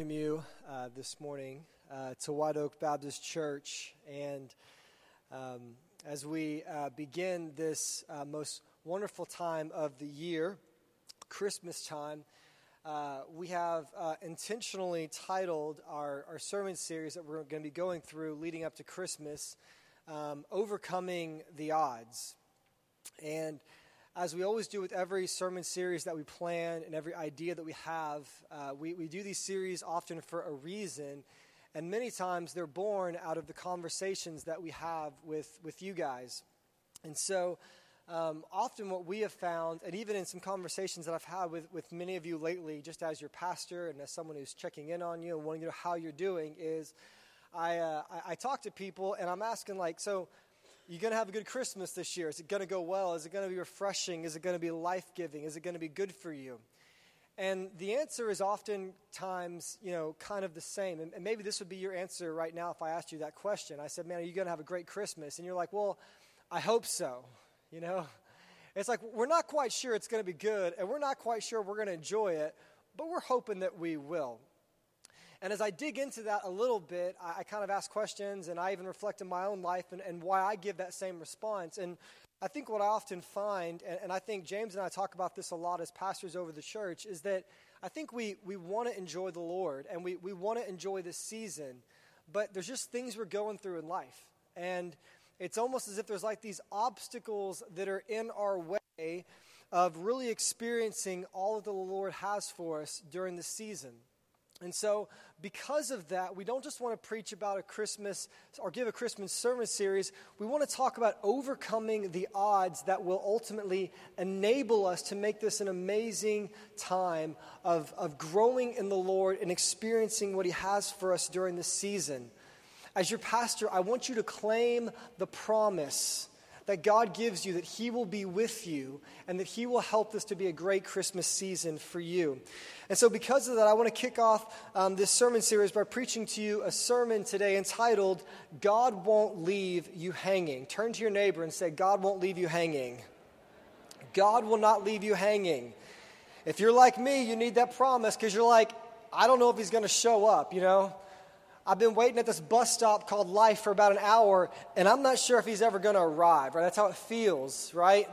welcome you uh, this morning uh, to White Oak Baptist Church. And um, as we uh, begin this uh, most wonderful time of the year, Christmas time, uh, we have uh, intentionally titled our, our sermon series that we're going to be going through leading up to Christmas, um, Overcoming the Odds. And as we always do with every sermon series that we plan and every idea that we have, uh, we, we do these series often for a reason. And many times they're born out of the conversations that we have with, with you guys. And so, um, often what we have found, and even in some conversations that I've had with, with many of you lately, just as your pastor and as someone who's checking in on you and wanting to know how you're doing, is I, uh, I, I talk to people and I'm asking, like, so you going to have a good Christmas this year? Is it going to go well? Is it going to be refreshing? Is it going to be life giving? Is it going to be good for you? And the answer is oftentimes, you know, kind of the same. And, and maybe this would be your answer right now if I asked you that question. I said, man, are you going to have a great Christmas? And you're like, well, I hope so. You know, it's like we're not quite sure it's going to be good, and we're not quite sure we're going to enjoy it, but we're hoping that we will. And as I dig into that a little bit, I, I kind of ask questions and I even reflect in my own life and, and why I give that same response. And I think what I often find, and, and I think James and I talk about this a lot as pastors over the church, is that I think we, we want to enjoy the Lord and we, we want to enjoy this season, but there's just things we're going through in life. And it's almost as if there's like these obstacles that are in our way of really experiencing all that the Lord has for us during the season. And so, because of that, we don't just want to preach about a Christmas or give a Christmas sermon series. We want to talk about overcoming the odds that will ultimately enable us to make this an amazing time of, of growing in the Lord and experiencing what He has for us during this season. As your pastor, I want you to claim the promise that God gives you that He will be with you and that He will help this to be a great Christmas season for you. And so, because of that, I want to kick off um, this sermon series by preaching to you a sermon today entitled, God Won't Leave You Hanging. Turn to your neighbor and say, God won't leave you hanging. God will not leave you hanging. If you're like me, you need that promise because you're like, I don't know if he's going to show up, you know? I've been waiting at this bus stop called life for about an hour, and I'm not sure if he's ever going to arrive, right? That's how it feels, right?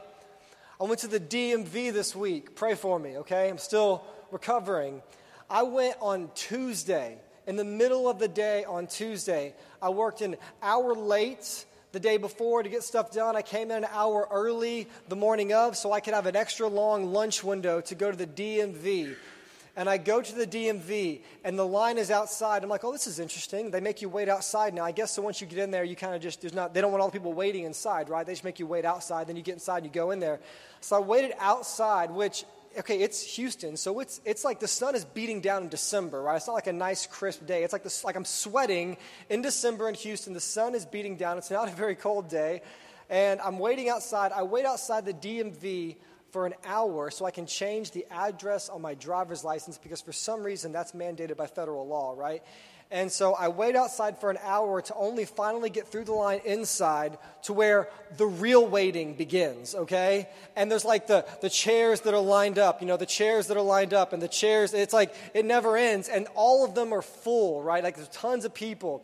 I went to the DMV this week. Pray for me, okay? I'm still recovering. I went on Tuesday, in the middle of the day on Tuesday. I worked an hour late the day before to get stuff done. I came in an hour early the morning of so I could have an extra long lunch window to go to the DMV and I go to the DMV, and the line is outside. I'm like, oh, this is interesting. They make you wait outside now. I guess so once you get in there, you kind of just, there's not, they don't want all the people waiting inside, right? They just make you wait outside. Then you get inside and you go in there. So I waited outside, which, okay, it's Houston. So it's, it's like the sun is beating down in December, right? It's not like a nice, crisp day. It's like, this, like I'm sweating in December in Houston. The sun is beating down. It's not a very cold day. And I'm waiting outside. I wait outside the DMV for an hour so I can change the address on my driver's license because for some reason that's mandated by federal law, right? And so I wait outside for an hour to only finally get through the line inside to where the real waiting begins, okay? And there's like the, the chairs that are lined up, you know, the chairs that are lined up and the chairs, it's like it never ends. And all of them are full, right? Like there's tons of people.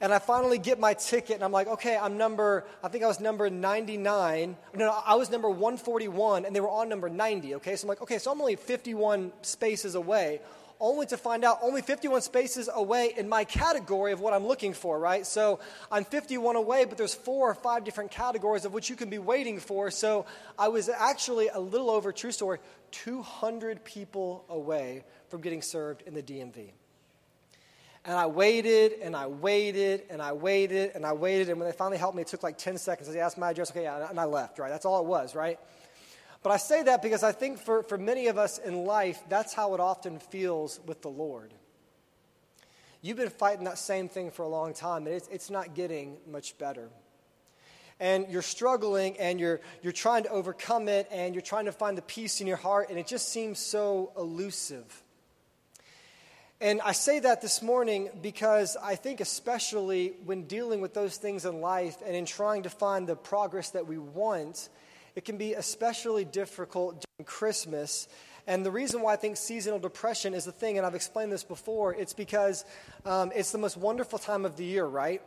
And I finally get my ticket, and I'm like, okay, I'm number, I think I was number 99. No, no, I was number 141, and they were on number 90, okay? So I'm like, okay, so I'm only 51 spaces away, only to find out only 51 spaces away in my category of what I'm looking for, right? So I'm 51 away, but there's four or five different categories of which you can be waiting for. So I was actually a little over, true story, 200 people away from getting served in the DMV. And I waited and I waited and I waited and I waited. And when they finally helped me, it took like 10 seconds. They asked my address. Okay, yeah, and I left, right? That's all it was, right? But I say that because I think for, for many of us in life, that's how it often feels with the Lord. You've been fighting that same thing for a long time, and it's, it's not getting much better. And you're struggling and you're, you're trying to overcome it and you're trying to find the peace in your heart, and it just seems so elusive. And I say that this morning because I think, especially when dealing with those things in life and in trying to find the progress that we want, it can be especially difficult during Christmas And the reason why I think seasonal depression is the thing, and I've explained this before, it's because um, it's the most wonderful time of the year, right?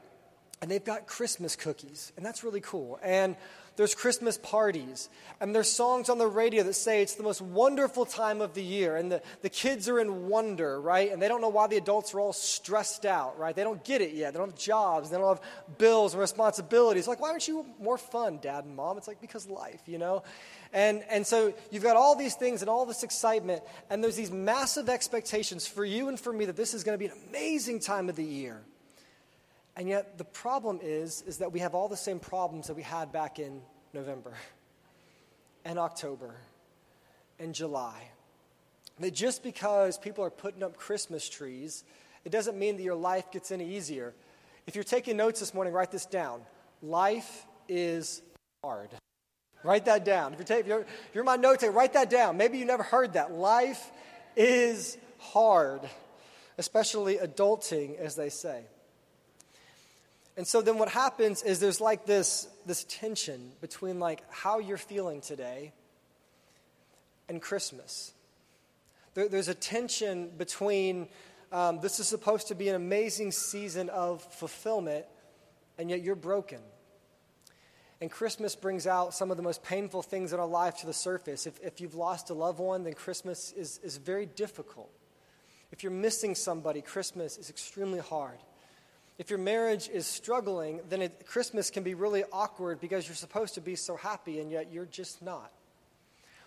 And they've got Christmas cookies, and that's really cool. And there's Christmas parties, and there's songs on the radio that say it's the most wonderful time of the year, and the, the kids are in wonder, right? And they don't know why the adults are all stressed out, right? They don't get it yet. They don't have jobs, they don't have bills and responsibilities. Like, why aren't you more fun, dad and mom? It's like, because life, you know? And, and so you've got all these things and all this excitement, and there's these massive expectations for you and for me that this is going to be an amazing time of the year. And yet the problem is, is that we have all the same problems that we had back in November and October and July. That just because people are putting up Christmas trees, it doesn't mean that your life gets any easier. If you're taking notes this morning, write this down. Life is hard. Write that down. If you're, taking, you're, you're my note taker, write that down. Maybe you never heard that. Life is hard, especially adulting, as they say. And so then what happens is there's like this, this tension between like how you're feeling today and Christmas. There, there's a tension between um, this is supposed to be an amazing season of fulfillment, and yet you're broken. And Christmas brings out some of the most painful things in our life to the surface. If, if you've lost a loved one, then Christmas is, is very difficult. If you're missing somebody, Christmas is extremely hard. If your marriage is struggling, then it, Christmas can be really awkward because you're supposed to be so happy and yet you're just not.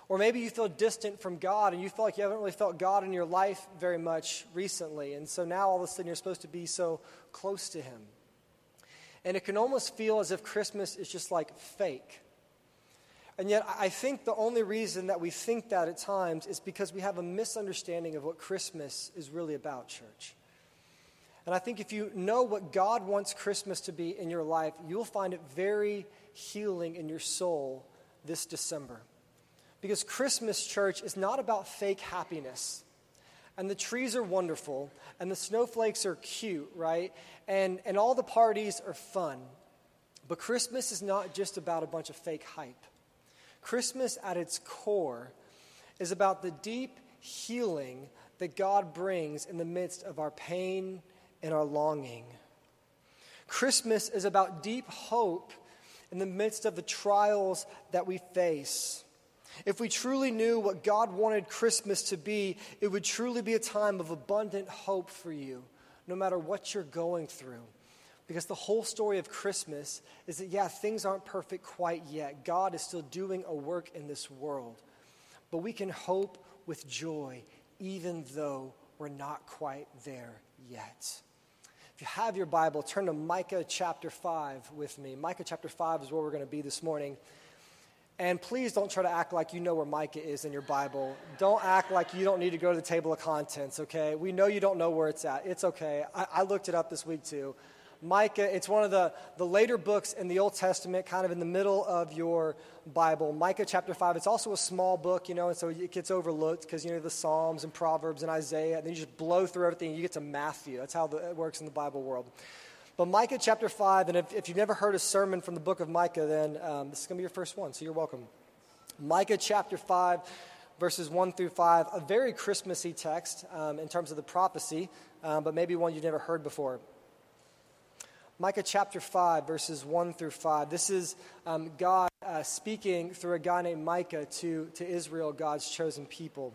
Or maybe you feel distant from God and you feel like you haven't really felt God in your life very much recently. And so now all of a sudden you're supposed to be so close to Him. And it can almost feel as if Christmas is just like fake. And yet, I think the only reason that we think that at times is because we have a misunderstanding of what Christmas is really about, church. And I think if you know what God wants Christmas to be in your life, you'll find it very healing in your soul this December. Because Christmas, church, is not about fake happiness. And the trees are wonderful, and the snowflakes are cute, right? And, and all the parties are fun. But Christmas is not just about a bunch of fake hype. Christmas, at its core, is about the deep healing that God brings in the midst of our pain and our longing. Christmas is about deep hope in the midst of the trials that we face. If we truly knew what God wanted Christmas to be, it would truly be a time of abundant hope for you, no matter what you're going through. Because the whole story of Christmas is that, yeah, things aren't perfect quite yet. God is still doing a work in this world. But we can hope with joy, even though we're not quite there yet. If you have your Bible, turn to Micah chapter 5 with me. Micah chapter 5 is where we're going to be this morning. And please don't try to act like you know where Micah is in your Bible. Don't act like you don't need to go to the table of contents, okay? We know you don't know where it's at. It's okay. I, I looked it up this week too. Micah, it's one of the, the later books in the Old Testament, kind of in the middle of your Bible. Micah chapter 5, it's also a small book, you know, and so it gets overlooked because, you know, the Psalms and Proverbs and Isaiah, and then you just blow through everything, you get to Matthew. That's how the, it works in the Bible world. But Micah chapter 5, and if, if you've never heard a sermon from the book of Micah, then um, this is going to be your first one, so you're welcome. Micah chapter 5, verses 1 through 5, a very Christmassy text um, in terms of the prophecy, um, but maybe one you've never heard before. Micah chapter 5, verses 1 through 5. This is um, God uh, speaking through a guy named Micah to, to Israel, God's chosen people.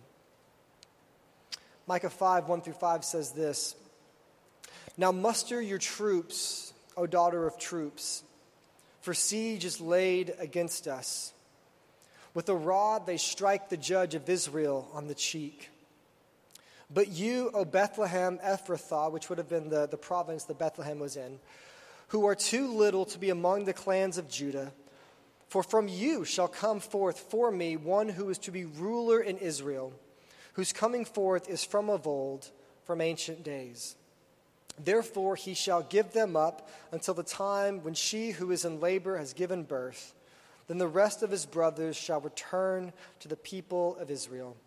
Micah 5, 1 through 5 says this Now muster your troops, O daughter of troops, for siege is laid against us. With a rod they strike the judge of Israel on the cheek. But you, O Bethlehem Ephrathah, which would have been the, the province that Bethlehem was in, who are too little to be among the clans of Judah. For from you shall come forth for me one who is to be ruler in Israel, whose coming forth is from of old, from ancient days. Therefore he shall give them up until the time when she who is in labor has given birth. Then the rest of his brothers shall return to the people of Israel.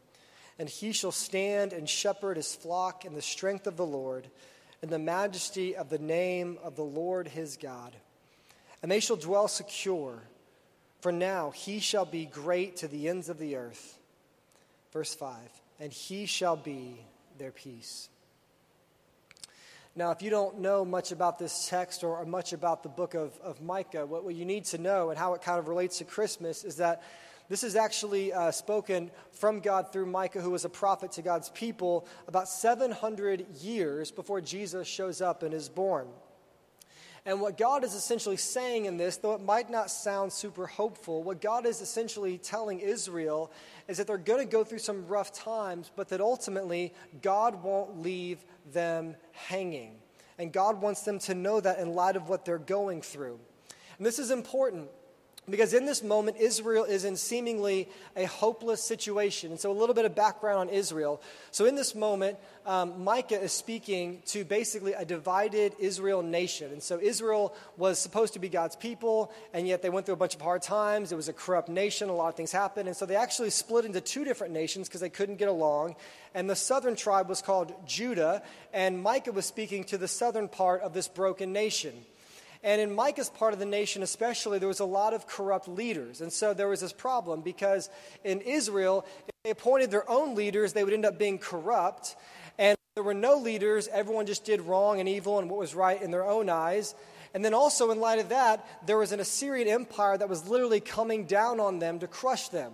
And he shall stand and shepherd his flock in the strength of the Lord in the majesty of the name of the Lord his God. And they shall dwell secure, for now he shall be great to the ends of the earth. Verse 5 And he shall be their peace. Now, if you don't know much about this text or much about the book of, of Micah, what, what you need to know and how it kind of relates to Christmas is that this is actually uh, spoken from God through Micah, who was a prophet to God's people, about 700 years before Jesus shows up and is born. And what God is essentially saying in this, though it might not sound super hopeful, what God is essentially telling Israel is that they're going to go through some rough times, but that ultimately God won't leave them hanging. And God wants them to know that in light of what they're going through. And this is important because in this moment, Israel is in seemingly a hopeless situation. And so, a little bit of background on Israel. So, in this moment, um, Micah is speaking to basically a divided Israel nation. And so, Israel was supposed to be God's people, and yet they went through a bunch of hard times. It was a corrupt nation, a lot of things happened. And so, they actually split into two different nations because they couldn't get along. And the southern tribe was called Judah, and Micah was speaking to the southern part of this broken nation. And in Micah's part of the nation, especially, there was a lot of corrupt leaders. And so there was this problem because in Israel, if they appointed their own leaders, they would end up being corrupt. And there were no leaders. Everyone just did wrong and evil and what was right in their own eyes. And then also, in light of that, there was an Assyrian empire that was literally coming down on them to crush them.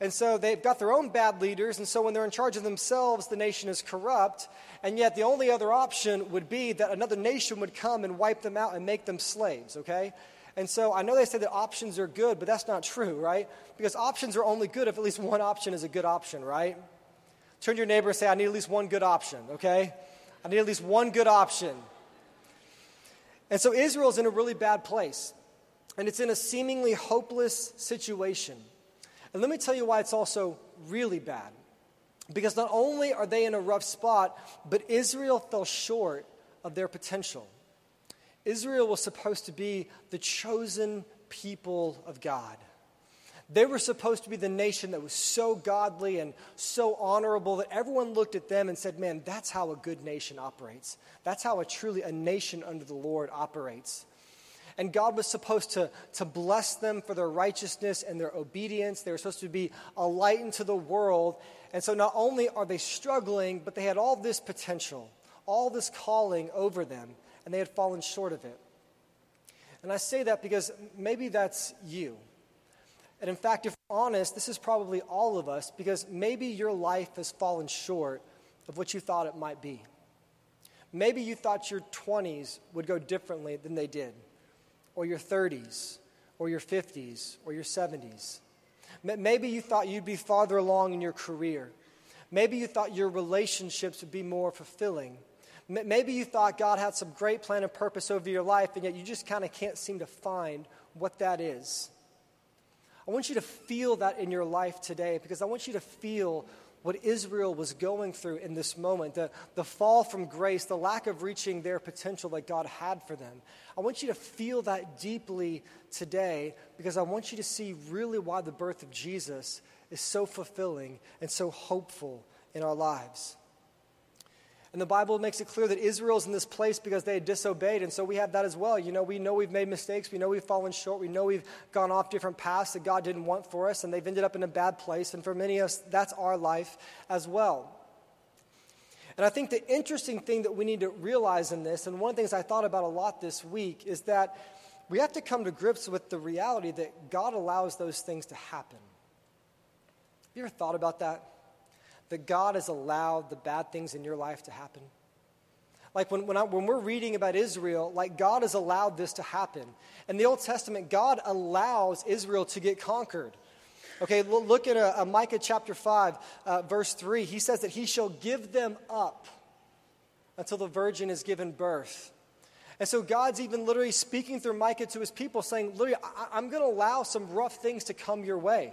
And so they've got their own bad leaders, and so when they're in charge of themselves, the nation is corrupt. And yet, the only other option would be that another nation would come and wipe them out and make them slaves, okay? And so I know they say that options are good, but that's not true, right? Because options are only good if at least one option is a good option, right? Turn to your neighbor and say, I need at least one good option, okay? I need at least one good option. And so Israel's in a really bad place, and it's in a seemingly hopeless situation. And let me tell you why it's also really bad. Because not only are they in a rough spot, but Israel fell short of their potential. Israel was supposed to be the chosen people of God. They were supposed to be the nation that was so godly and so honorable that everyone looked at them and said, Man, that's how a good nation operates. That's how a truly a nation under the Lord operates. And God was supposed to, to bless them for their righteousness and their obedience. They were supposed to be a light into the world. And so not only are they struggling, but they had all this potential, all this calling over them, and they had fallen short of it. And I say that because maybe that's you. And in fact, if we're honest, this is probably all of us because maybe your life has fallen short of what you thought it might be. Maybe you thought your 20s would go differently than they did or your 30s or your 50s or your 70s. Maybe you thought you'd be farther along in your career. Maybe you thought your relationships would be more fulfilling. Maybe you thought God had some great plan and purpose over your life, and yet you just kind of can't seem to find what that is. I want you to feel that in your life today because I want you to feel what Israel was going through in this moment the, the fall from grace, the lack of reaching their potential that God had for them. I want you to feel that deeply today because I want you to see really why the birth of Jesus is so fulfilling and so hopeful in our lives. And the Bible makes it clear that Israel's in this place because they had disobeyed. And so we have that as well. You know, we know we've made mistakes. We know we've fallen short. We know we've gone off different paths that God didn't want for us. And they've ended up in a bad place. And for many of us, that's our life as well. And I think the interesting thing that we need to realize in this, and one of the things I thought about a lot this week, is that we have to come to grips with the reality that God allows those things to happen. Have you ever thought about that? That God has allowed the bad things in your life to happen? Like when, when, I, when, we're reading about Israel, like God has allowed this to happen. In the Old Testament, God allows Israel to get conquered. Okay, look at a, uh, a Micah chapter 5, uh, verse 3. He says that he shall give them up until the virgin is given birth. And so God's even literally speaking through Micah to his people, saying, literally, I, I'm going to allow some rough things to come your way.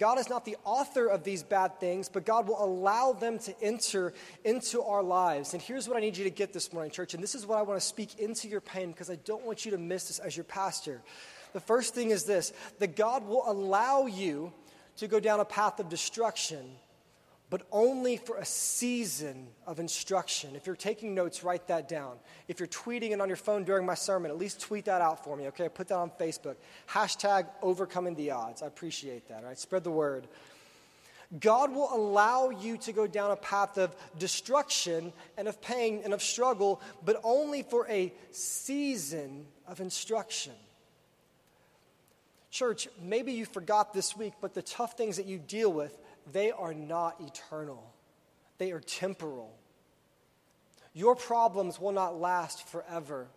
God is not the author of these bad things, but God will allow them to enter into our lives. And here's what I need you to get this morning, church, and this is what I want to speak into your pain because I don't want you to miss this as your pastor. The first thing is this that God will allow you to go down a path of destruction but only for a season of instruction. If you're taking notes, write that down. If you're tweeting it on your phone during my sermon, at least tweet that out for me, okay? Put that on Facebook. Hashtag overcoming the odds. I appreciate that, all right? Spread the word. God will allow you to go down a path of destruction and of pain and of struggle, but only for a season of instruction. Church, maybe you forgot this week, but the tough things that you deal with, they are not eternal, they are temporal. Your problems will not last forever.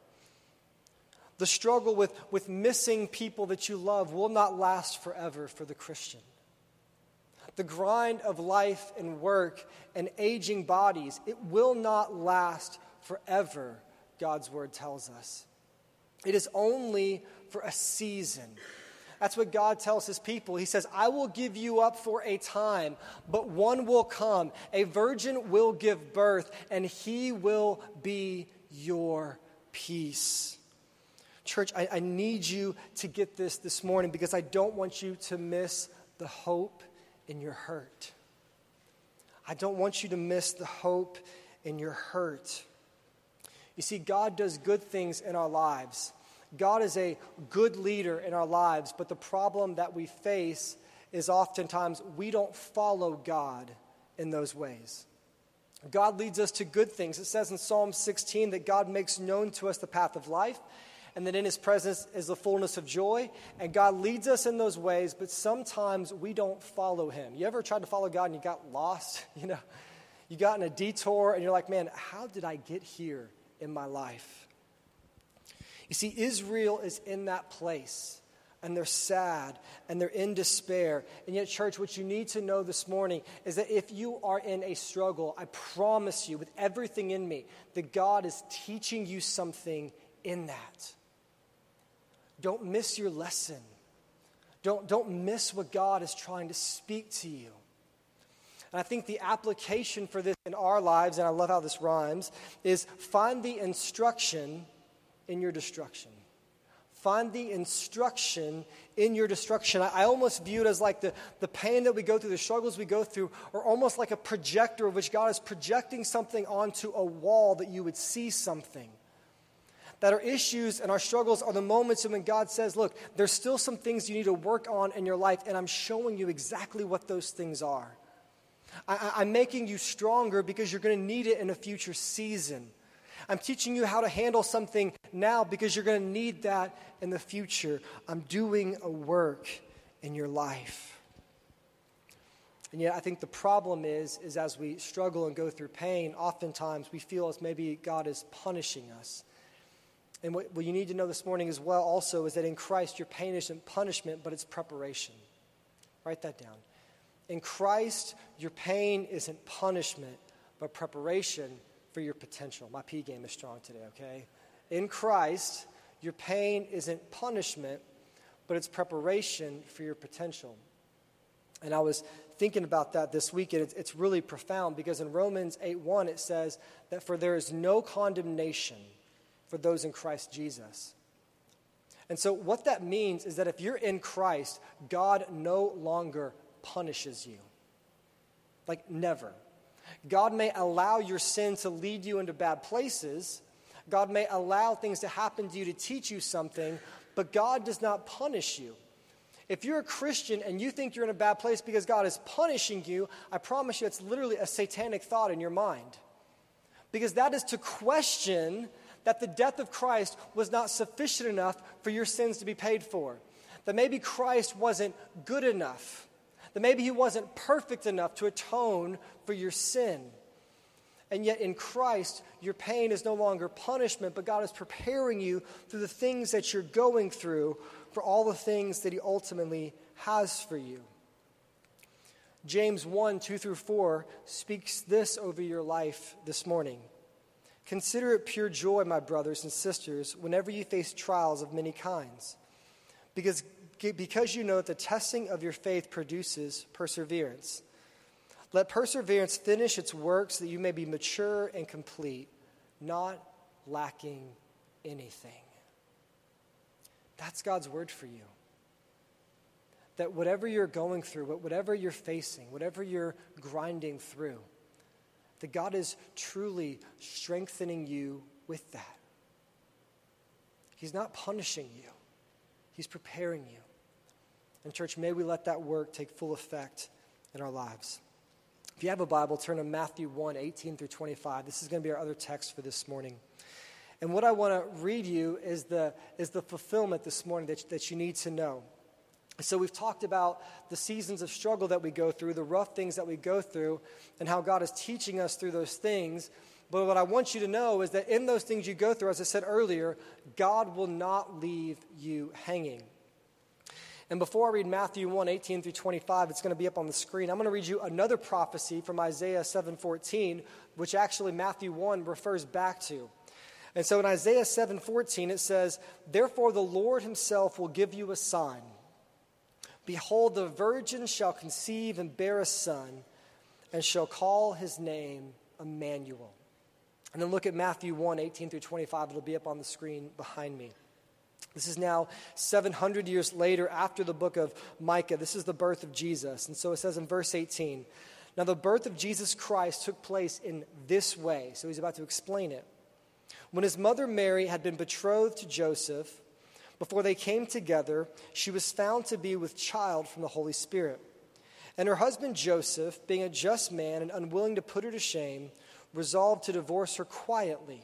The struggle with, with missing people that you love will not last forever for the Christian. The grind of life and work and aging bodies, it will not last forever, God's word tells us. It is only for a season. That's what God tells his people. He says, I will give you up for a time, but one will come. A virgin will give birth, and he will be your peace. Church, I, I need you to get this this morning because I don't want you to miss the hope in your hurt. I don't want you to miss the hope in your hurt. You see, God does good things in our lives. God is a good leader in our lives, but the problem that we face is oftentimes we don't follow God in those ways. God leads us to good things. It says in Psalm 16 that God makes known to us the path of life and that in his presence is the fullness of joy. And God leads us in those ways, but sometimes we don't follow him. You ever tried to follow God and you got lost? You know, you got in a detour and you're like, man, how did I get here in my life? You see, Israel is in that place and they're sad and they're in despair. And yet, church, what you need to know this morning is that if you are in a struggle, I promise you with everything in me that God is teaching you something in that. Don't miss your lesson. Don't, don't miss what God is trying to speak to you. And I think the application for this in our lives, and I love how this rhymes, is find the instruction in your destruction. Find the instruction in your destruction. I, I, almost view it as like the, the pain that we go through, the struggles we go through, are almost like a projector of which God is projecting something onto a wall that you would see something that our issues and our struggles are the moments when God says, Look, there's still some things you need to work on in your life, and I'm showing you exactly what those things are. I, am making you stronger because you're going to need it in a future season. I'm teaching you how to handle something now because you're going to need that in the future. I'm doing a work in your life. And yet, I think the problem is, is as we struggle and go through pain, oftentimes we feel as maybe God is punishing us. And what, what you need to know this morning as well, also, is that in Christ, your pain isn't punishment, but it's preparation. Write that down. In Christ, your pain isn't punishment, but preparation for your potential. My P game is strong today, okay? In Christ, your pain isn't punishment, but it's preparation for your potential. And I was thinking about that this week, and it's, it's really profound because in Romans 8 1, it says that for there is no condemnation for those in Christ Jesus. And so, what that means is that if you're in Christ, God no longer punishes you. Like, never. God may allow your sin to lead you into bad places. God may allow things to happen to you to teach you something, but God does not punish you. If you're a Christian and you think you're in a bad place because God is punishing you, I promise you it's literally a satanic thought in your mind. Because that is to question that the death of Christ was not sufficient enough for your sins to be paid for. That maybe Christ wasn't good enough. That maybe he wasn't perfect enough to atone for your sin. And yet, in Christ, your pain is no longer punishment, but God is preparing you through the things that you're going through for all the things that He ultimately has for you. James 1 2 through 4 speaks this over your life this morning. Consider it pure joy, my brothers and sisters, whenever you face trials of many kinds, because, because you know that the testing of your faith produces perseverance. Let perseverance finish its work so that you may be mature and complete, not lacking anything. That's God's word for you. That whatever you're going through, whatever you're facing, whatever you're grinding through, that God is truly strengthening you with that. He's not punishing you, He's preparing you. And, church, may we let that work take full effect in our lives. If you have a Bible, turn to Matthew 1 18 through 25. This is going to be our other text for this morning. And what I want to read you is the, is the fulfillment this morning that, that you need to know. So, we've talked about the seasons of struggle that we go through, the rough things that we go through, and how God is teaching us through those things. But what I want you to know is that in those things you go through, as I said earlier, God will not leave you hanging. And before I read Matthew 1 18 through 25, it's going to be up on the screen. I'm going to read you another prophecy from Isaiah 7 14, which actually Matthew 1 refers back to. And so in Isaiah 7 14, it says, Therefore the Lord himself will give you a sign. Behold, the virgin shall conceive and bear a son, and shall call his name Emmanuel. And then look at Matthew 1 18 through 25. It'll be up on the screen behind me. This is now 700 years later after the book of Micah. This is the birth of Jesus. And so it says in verse 18 Now the birth of Jesus Christ took place in this way. So he's about to explain it. When his mother Mary had been betrothed to Joseph, before they came together, she was found to be with child from the Holy Spirit. And her husband Joseph, being a just man and unwilling to put her to shame, resolved to divorce her quietly.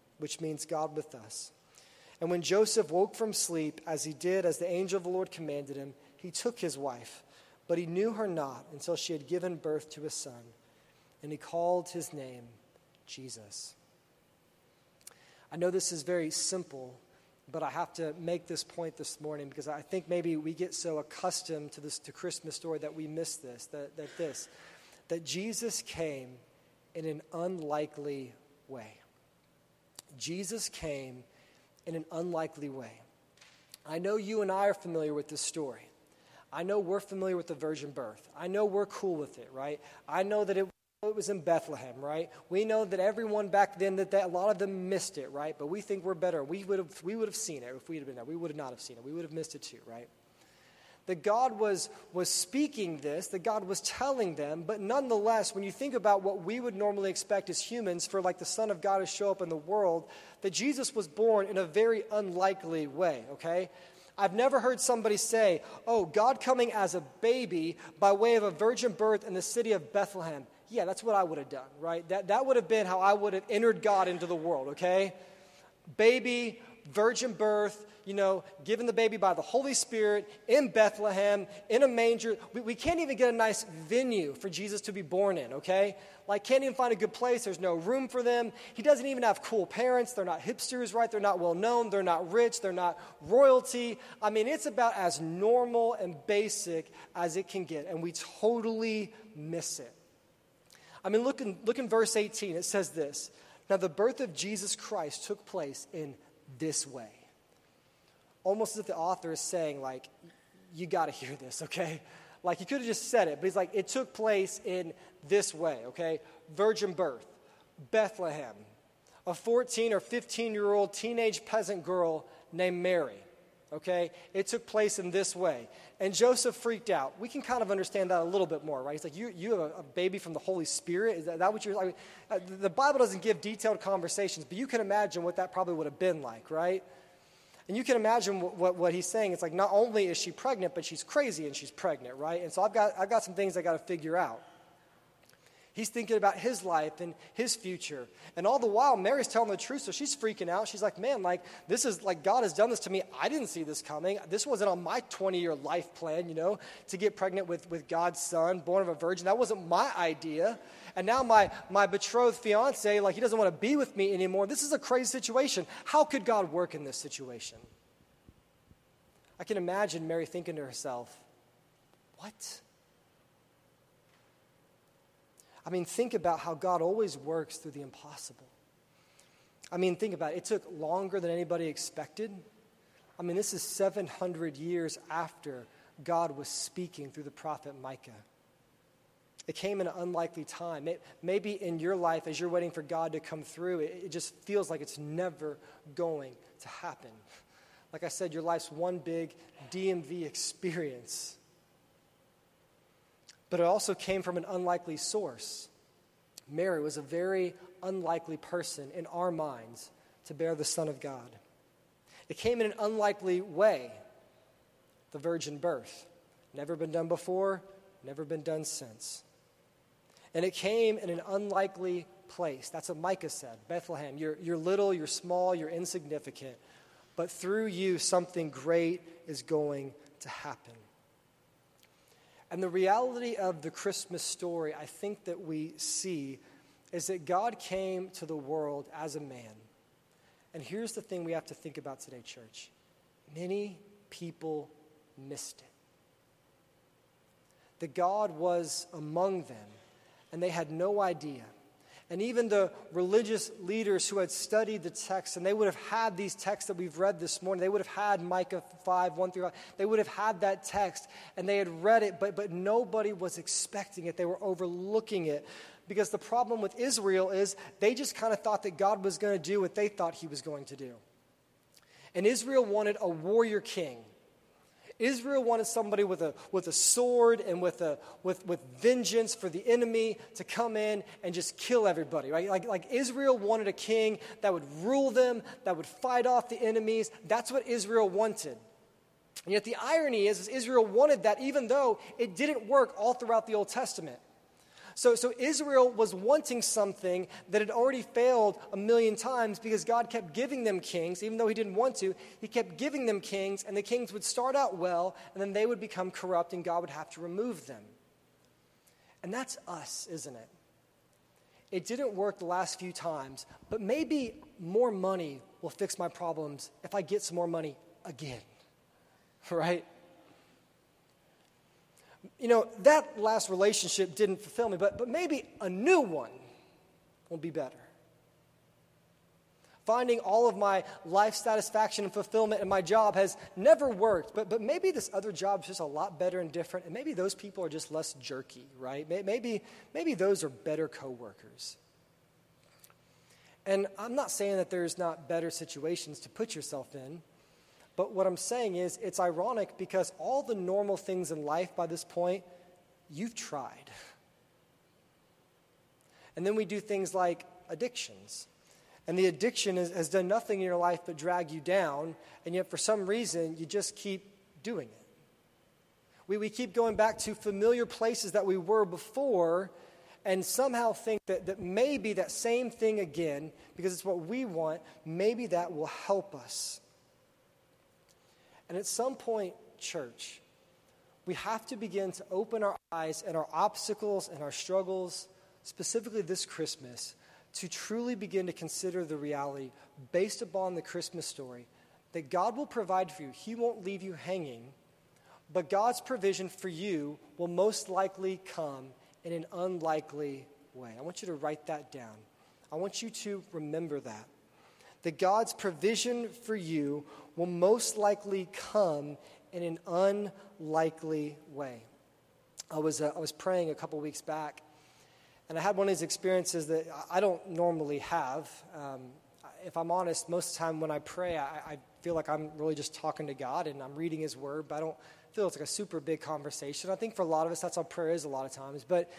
which means God with us. And when Joseph woke from sleep, as he did as the angel of the Lord commanded him, he took his wife, but he knew her not until she had given birth to a son, and he called his name Jesus. I know this is very simple but I have to make this point this morning because I think maybe we get so accustomed to this to Christmas story that we miss this, that, that this, that Jesus came in an unlikely way. Jesus came in an unlikely way. I know you and I are familiar with this story. I know we're familiar with the virgin birth. I know we're cool with it, right? I know that it it was in Bethlehem, right? We know that everyone back then that, that a lot of them missed it, right? But we think we're better. We would have we would have seen it if we had been there. We would have not have seen it. We would have missed it too, right? That God was was speaking this, that God was telling them, but nonetheless, when you think about what we would normally expect as humans for like the Son of God to show up in the world, that Jesus was born in a very unlikely way, okay? I've never heard somebody say, oh, God coming as a baby by way of a virgin birth in the city of Bethlehem yeah, that's what I would have done, right? That, that would have been how I would have entered God into the world, okay? Baby, virgin birth, you know, given the baby by the Holy Spirit in Bethlehem, in a manger. We, we can't even get a nice venue for Jesus to be born in, okay? Like, can't even find a good place. There's no room for them. He doesn't even have cool parents. They're not hipsters, right? They're not well known. They're not rich. They're not royalty. I mean, it's about as normal and basic as it can get, and we totally miss it. I mean, look in, look in verse 18. It says this Now, the birth of Jesus Christ took place in this way. Almost as if the author is saying, like, you got to hear this, okay? Like, he could have just said it, but he's like, it took place in this way, okay? Virgin birth, Bethlehem, a 14 or 15 year old teenage peasant girl named Mary okay? It took place in this way. And Joseph freaked out. We can kind of understand that a little bit more, right? He's like, You, you have a, baby from the Holy Spirit? Is that, that what you're mean, uh, The Bible doesn't give detailed conversations, but you can imagine what that probably would have been like, right? And you can imagine what, what, what he's saying. It's like, not only is she pregnant, but she's crazy and she's pregnant, right? And so I've got, I've got some things I got to figure out. He's thinking about his life and his future. And all the while, Mary's telling the truth, so she's freaking out. She's like, man, like, this is like God has done this to me. I didn't see this coming. This wasn't on my 20 year life plan, you know, to get pregnant with, with God's son, born of a virgin. That wasn't my idea. And now my, my betrothed fiance, like, he doesn't want to be with me anymore. This is a crazy situation. How could God work in this situation? I can imagine Mary thinking to herself, what? I mean, think about how God always works through the impossible. I mean, think about it. It took longer than anybody expected. I mean, this is 700 years after God was speaking through the prophet Micah. It came in an unlikely time. It, maybe in your life, as you're waiting for God to come through, it, it just feels like it's never going to happen. Like I said, your life's one big DMV experience. But it also came from an unlikely source. Mary was a very unlikely person in our minds to bear the Son of God. It came in an unlikely way the virgin birth. Never been done before, never been done since. And it came in an unlikely place. That's what Micah said Bethlehem, you're, you're little, you're small, you're insignificant, but through you, something great is going to happen. And the reality of the Christmas story, I think that we see, is that God came to the world as a man. And here's the thing we have to think about today, church many people missed it. That God was among them, and they had no idea. And even the religious leaders who had studied the text, and they would have had these texts that we've read this morning, they would have had Micah 5, 1 through 5. They would have had that text, and they had read it, but, but nobody was expecting it. They were overlooking it. Because the problem with Israel is they just kind of thought that God was going to do what they thought he was going to do. And Israel wanted a warrior king Israel wanted somebody with a, with a sword and with, a, with, with vengeance for the enemy to come in and just kill everybody, right? Like, like Israel wanted a king that would rule them, that would fight off the enemies. That's what Israel wanted. And yet the irony is, is Israel wanted that even though it didn't work all throughout the Old Testament. So, so Israel was wanting something that had already failed a million times because God kept giving them kings, even though He didn't want to. He kept giving them kings, and the kings would start out well, and then they would become corrupt, and God would have to remove them. And that's us, isn't it? It didn't work the last few times, but maybe more money will fix my problems if I get some more money again, right? You know, that last relationship didn't fulfill me, but, but maybe a new one will be better. Finding all of my life satisfaction and fulfillment in my job has never worked, but, but maybe this other job is just a lot better and different, and maybe those people are just less jerky, right? Maybe, maybe those are better coworkers. And I'm not saying that there's not better situations to put yourself in, but what I'm saying is, it's ironic because all the normal things in life by this point, you've tried. And then we do things like addictions. And the addiction is, has done nothing in your life but drag you down, and yet for some reason, you just keep doing it. We, we keep going back to familiar places that we were before and somehow think that, that maybe that same thing again, because it's what we want, maybe that will help us. And at some point, church, we have to begin to open our eyes and our obstacles and our struggles, specifically this Christmas, to truly begin to consider the reality based upon the Christmas story that God will provide for you. He won't leave you hanging, but God's provision for you will most likely come in an unlikely way. I want you to write that down. I want you to remember that that God's provision for you will most likely come in an unlikely way. I was, uh, I was praying a couple weeks back, and I had one of these experiences that I don't normally have. Um, if I'm honest, most of the time when I pray, I, I, feel like I'm really just talking to God and I'm reading His Word, but I don't feel it's like a super big conversation. I think for a lot of us, that's how prayer is a lot of times. But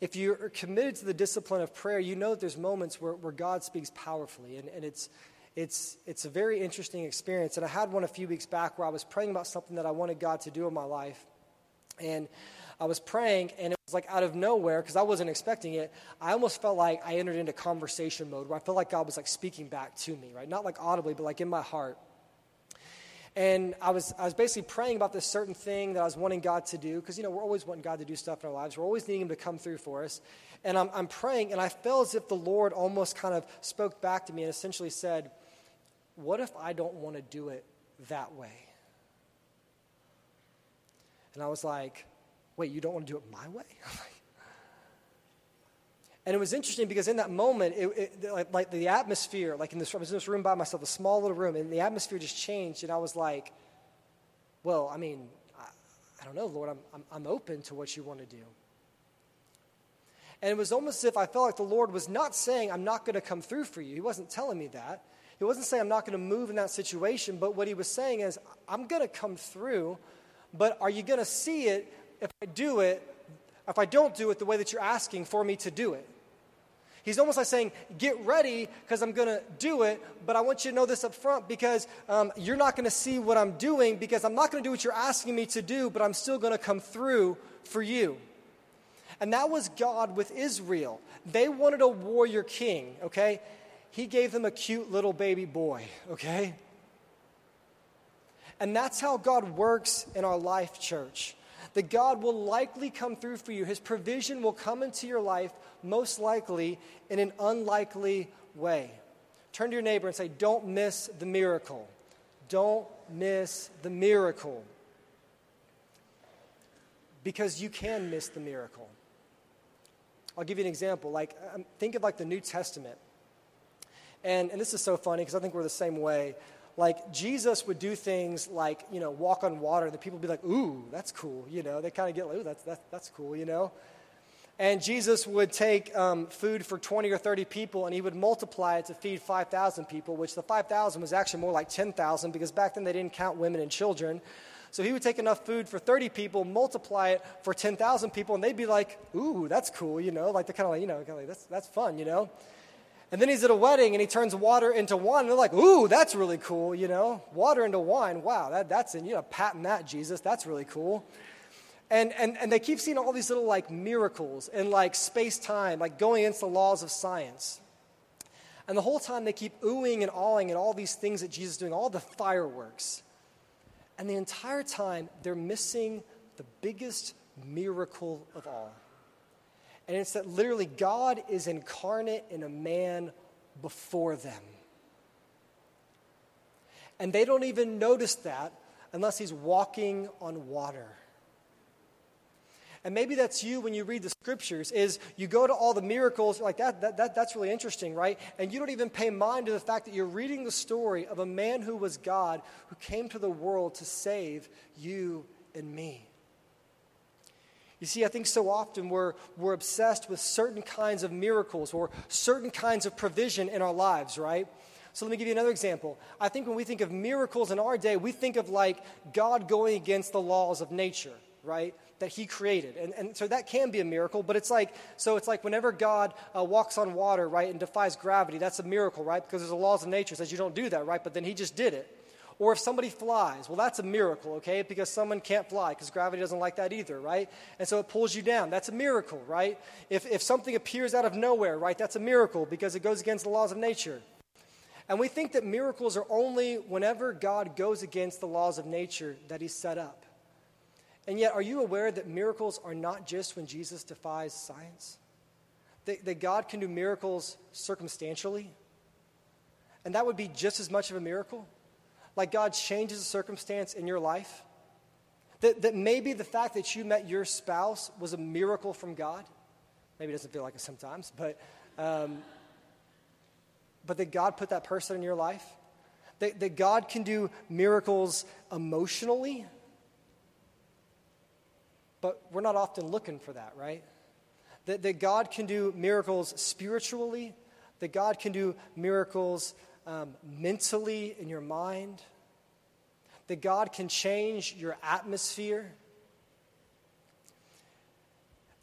if you're committed to the discipline of prayer, you know that there's moments where, where God speaks powerfully, and, and it's, it's, it's a very interesting experience. And I had one a few weeks back where I was praying about something that I wanted God to do in my life. And I was praying, and it was like out of nowhere, because I wasn't expecting it. I almost felt like I entered into conversation mode where I felt like God was like speaking back to me, right? Not like audibly, but like in my heart. And I was, I was basically praying about this certain thing that I was wanting God to do, because, you know, we're always wanting God to do stuff in our lives. We're always needing Him to come through for us. And I'm, I'm praying, and I felt as if the Lord almost kind of spoke back to me and essentially said, What if I don't want to do it that way? And I was like, Wait, you don't want to do it my way? And it was interesting because in that moment, it, it, like, like, the atmosphere, like in this, I was in this room by myself, a small little room, and the atmosphere just changed. And I was like, well, I mean, I, I don't know, Lord, I'm, I'm, I'm open to what you want to do. And it was almost as if I felt like the Lord was not saying, I'm not going to come through for you. He wasn't telling me that. He wasn't saying, I'm not going to move in that situation. But what he was saying is, I'm going to come through, but are you going to see it if I do it, if I don't do it the way that you're asking for me to do it? He's almost like saying, Get ready because I'm going to do it, but I want you to know this up front because um, you're not going to see what I'm doing because I'm not going to do what you're asking me to do, but I'm still going to come through for you. And that was God with Israel. They wanted a warrior king, okay? He gave them a cute little baby boy, okay? And that's how God works in our life, church. That God will likely come through for you. His provision will come into your life most likely in an unlikely way. Turn to your neighbor and say, Don't miss the miracle. Don't miss the miracle. Because you can miss the miracle. I'll give you an example. Like, um, think of like the New Testament. And, and this is so funny because I think we're the same way. Like, Jesus would do things like, you know, walk on water. The people would be like, ooh, that's cool. You know, they kind of get like, ooh, that's, that's, that's cool, you know? And Jesus would take um, food for 20 or 30 people and he would multiply it to feed 5,000 people, which the 5,000 was actually more like 10,000 because back then they didn't count women and children. So he would take enough food for 30 people, multiply it for 10,000 people, and they'd be like, ooh, that's cool, you know? Like, they're kind of like, you know, like, that's, that's fun, you know? And then he's at a wedding and he turns water into wine, and they're like, ooh, that's really cool, you know? Water into wine, wow, that, that's, in, you know, patent that, Jesus, that's really cool. And, and, and they keep seeing all these little like miracles and like space time, like going against the laws of science. And the whole time they keep oohing and awing at all these things that Jesus is doing, all the fireworks. And the entire time they're missing the biggest miracle of all. And it's that literally God is incarnate in a man before them. And they don't even notice that unless he's walking on water. And maybe that's you when you read the scriptures, is you go to all the miracles, like that, that, that, that's really interesting, right? And you don't even pay mind to the fact that you're reading the story of a man who was God, who came to the world to save you and me. You see, I think so often we're, we're obsessed with certain kinds of miracles or certain kinds of provision in our lives, right? So let me give you another example. I think when we think of miracles in our day, we think of like God going against the laws of nature, right? that he created. And, and so that can be a miracle, but it's like, so it's like whenever God uh, walks on water, right, and defies gravity, that's a miracle, right? Because there's the laws of nature says you don't do that, right? But then he just did it. Or if somebody flies, well, that's a miracle, okay? Because someone can't fly because gravity doesn't like that either, right? And so it pulls you down. That's a miracle, right? If, if something appears out of nowhere, right, that's a miracle because it goes against the laws of nature. And we think that miracles are only whenever God goes against the laws of nature that He set up. And yet, are you aware that miracles are not just when Jesus defies science? That, that God can do miracles circumstantially? And that would be just as much of a miracle? Like God changes a circumstance in your life? That, that maybe the fact that you met your spouse was a miracle from God? Maybe it doesn't feel like it sometimes, but, um, but that God put that person in your life? That, that God can do miracles emotionally? But we're not often looking for that, right? That, that God can do miracles spiritually, that God can do miracles um, mentally in your mind, that God can change your atmosphere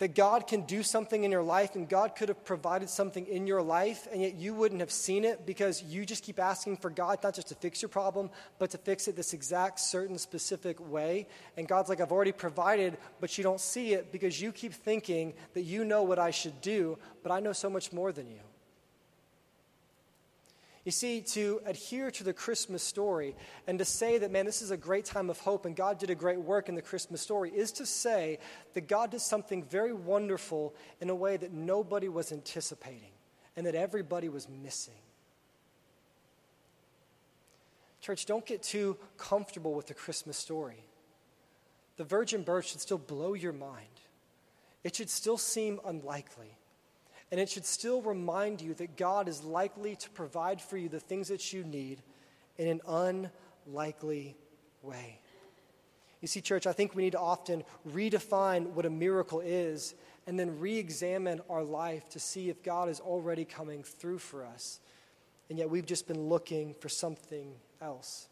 that God can do something in your life and God could have provided something in your life, and yet you wouldn't have seen it because you just keep asking for God not just to fix your problem, but to fix it this exact, certain, specific way. And God's like, I've already provided, but you don't see it because you keep thinking that you know what I should do, but I know so much more than you. You see, to adhere to the Christmas story and to say that, man, this is a great time of hope and God did a great work in the Christmas story is to say that God did something very wonderful in a way that nobody was anticipating and that everybody was missing. Church, don't get too comfortable with the Christmas story. The virgin birth should still blow your mind, it should still seem unlikely. And it should still remind you that God is likely to provide for you the things that you need in an unlikely way. You see, church, I think we need to often redefine what a miracle is and then re examine our life to see if God is already coming through for us. And yet we've just been looking for something else.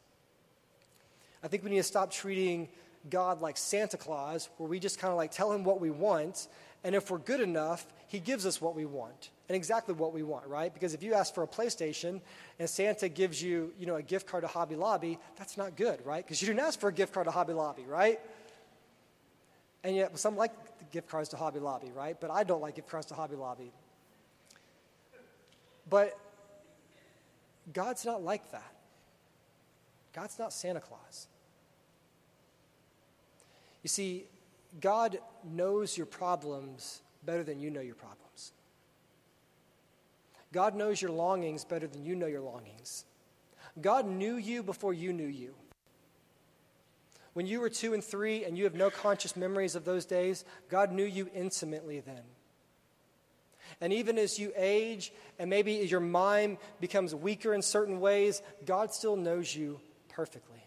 I think we need to stop treating God like Santa Claus, where we just kind of like tell him what we want, and if we're good enough, he gives us what we want and exactly what we want, right? Because if you ask for a PlayStation and Santa gives you, you know, a gift card to Hobby Lobby, that's not good, right? Because you didn't ask for a gift card to Hobby Lobby, right? And yet, some like gift cards to Hobby Lobby, right? But I don't like gift cards to Hobby Lobby. But God's not like that. God's not Santa Claus. You see, God knows your problems better than you know your problems. God knows your longings better than you know your longings. God knew you before you knew you. When you were two and three and you have no conscious memories of those days, God knew you intimately then. And even as you age and maybe your mind becomes weaker in certain ways, God still knows you perfectly.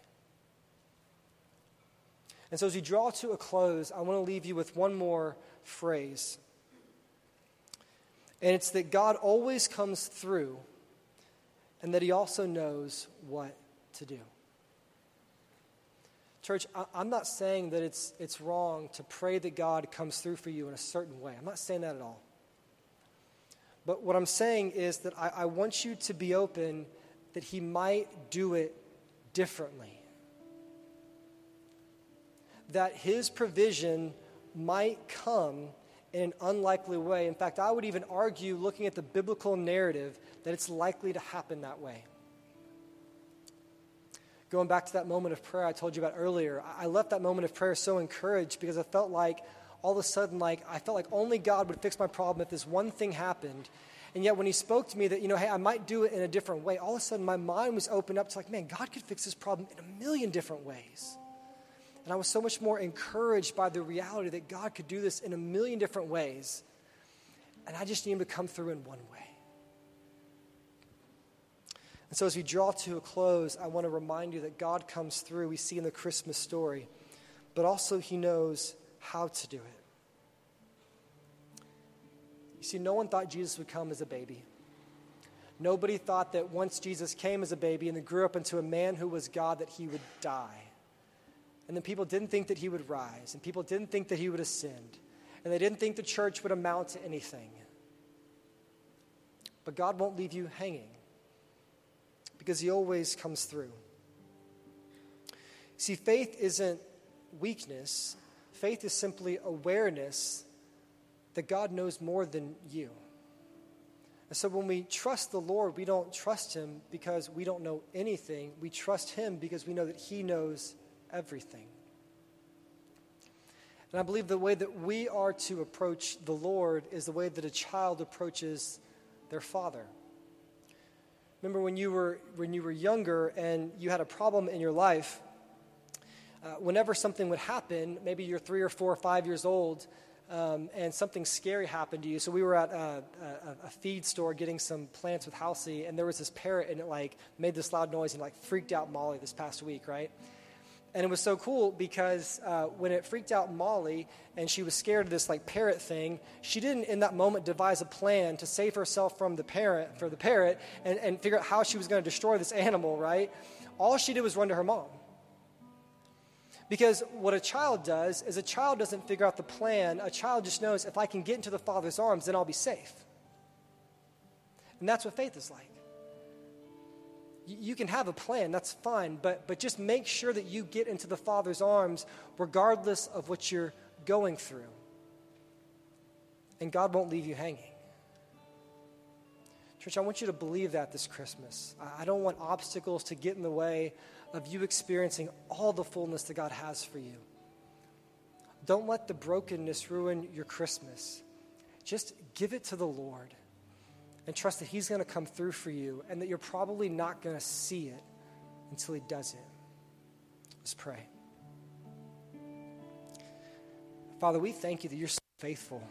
And so, as we draw to a close, I want to leave you with one more phrase. And it's that God always comes through and that He also knows what to do. Church, I, am not saying that it's, it's wrong to pray that God comes through for you in a certain way. I'm not saying that at all. But what I'm saying is that I, I want you to be open that He might do it differently that his provision might come in an unlikely way. In fact, I would even argue, looking at the biblical narrative, that it's likely to happen that way. Going back to that moment of prayer I told you about earlier, I left that moment of prayer so encouraged because I felt like all of a sudden, like I felt like only God would fix my problem if this one thing happened. And yet, when he spoke to me that, you know, hey, I might do it in a different way, all of a sudden my mind was opened up to like, man, God could fix this problem in a million different ways. And I was so much more encouraged by the reality that God could do this in a million different ways. And I just need Him to come through in one way. And so, as we draw to a close, I want to remind you that God comes through, we see in the Christmas story, but also He knows how to do it. You see, no one thought Jesus would come as a baby. Nobody thought that once Jesus came as a baby and then grew up into a man who was God, that he would die. And then people didn't think that he would rise, and people didn't think that he would ascend, and they didn't think the church would amount to anything. But God won't leave you hanging because he always comes through. See, faith isn't weakness, faith is simply awareness that God knows more than you. And so when we trust the Lord, we don't trust him because we don't know anything. We trust him because we know that he knows everything. And I believe the way that we are to approach the Lord is the way that a child approaches their father. Remember when you were, when you were younger and you had a problem in your life, uh, whenever something would happen, maybe you're three or four or five years old, um, and something scary happened to you. So we were at a, a, a, feed store getting some plants with Halsey, and there was this parrot, and it like made this loud noise and like freaked out Molly this past week, right? And it was so cool because uh, when it freaked out Molly and she was scared of this like parrot thing, she didn't in that moment devise a plan to save herself from the parrot for the parrot and, and figure out how she was going to destroy this animal, right? All she did was run to her mom. Because what a child does is a child doesn't figure out the plan. A child just knows if I can get into the father's arms, then I'll be safe. And that's what faith is like you can have a plan, that's fine, but, but just make sure that you get into the Father's arms regardless of what you're going through. And God won't leave you hanging. Church, I want you to believe that this Christmas. I don't want obstacles to get in the way of you experiencing all the fullness that God has for you. Don't let the brokenness ruin your Christmas. Just give it to the Lord and trust that He's going to come through for you and that you're probably not going to see it until He does it. Let's pray. Father, we thank you that you're so faithful.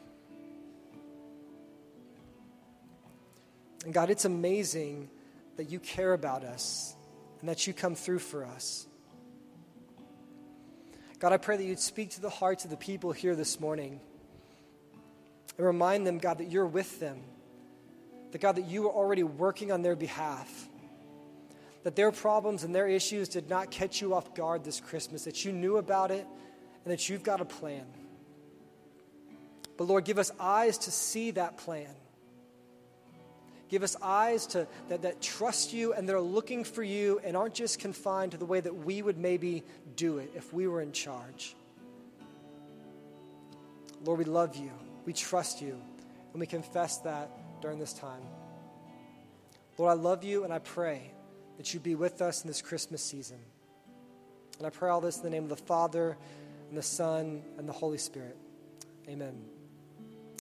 And God, it's amazing that you care about us and that you come through for us. God, I pray that you'd speak to the hearts of the people here this morning. And remind them, God, that you're with them. That, God, that you are already working on their behalf. That their problems and their issues did not catch you off guard this Christmas, that you knew about it and that you've got a plan. But Lord, give us eyes to see that plan. Give us eyes to, that, that trust you and that are looking for you and aren't just confined to the way that we would maybe do it if we were in charge. Lord, we love you. We trust you. And we confess that during this time. Lord, I love you and I pray that you be with us in this Christmas season. And I pray all this in the name of the Father and the Son and the Holy Spirit. Amen.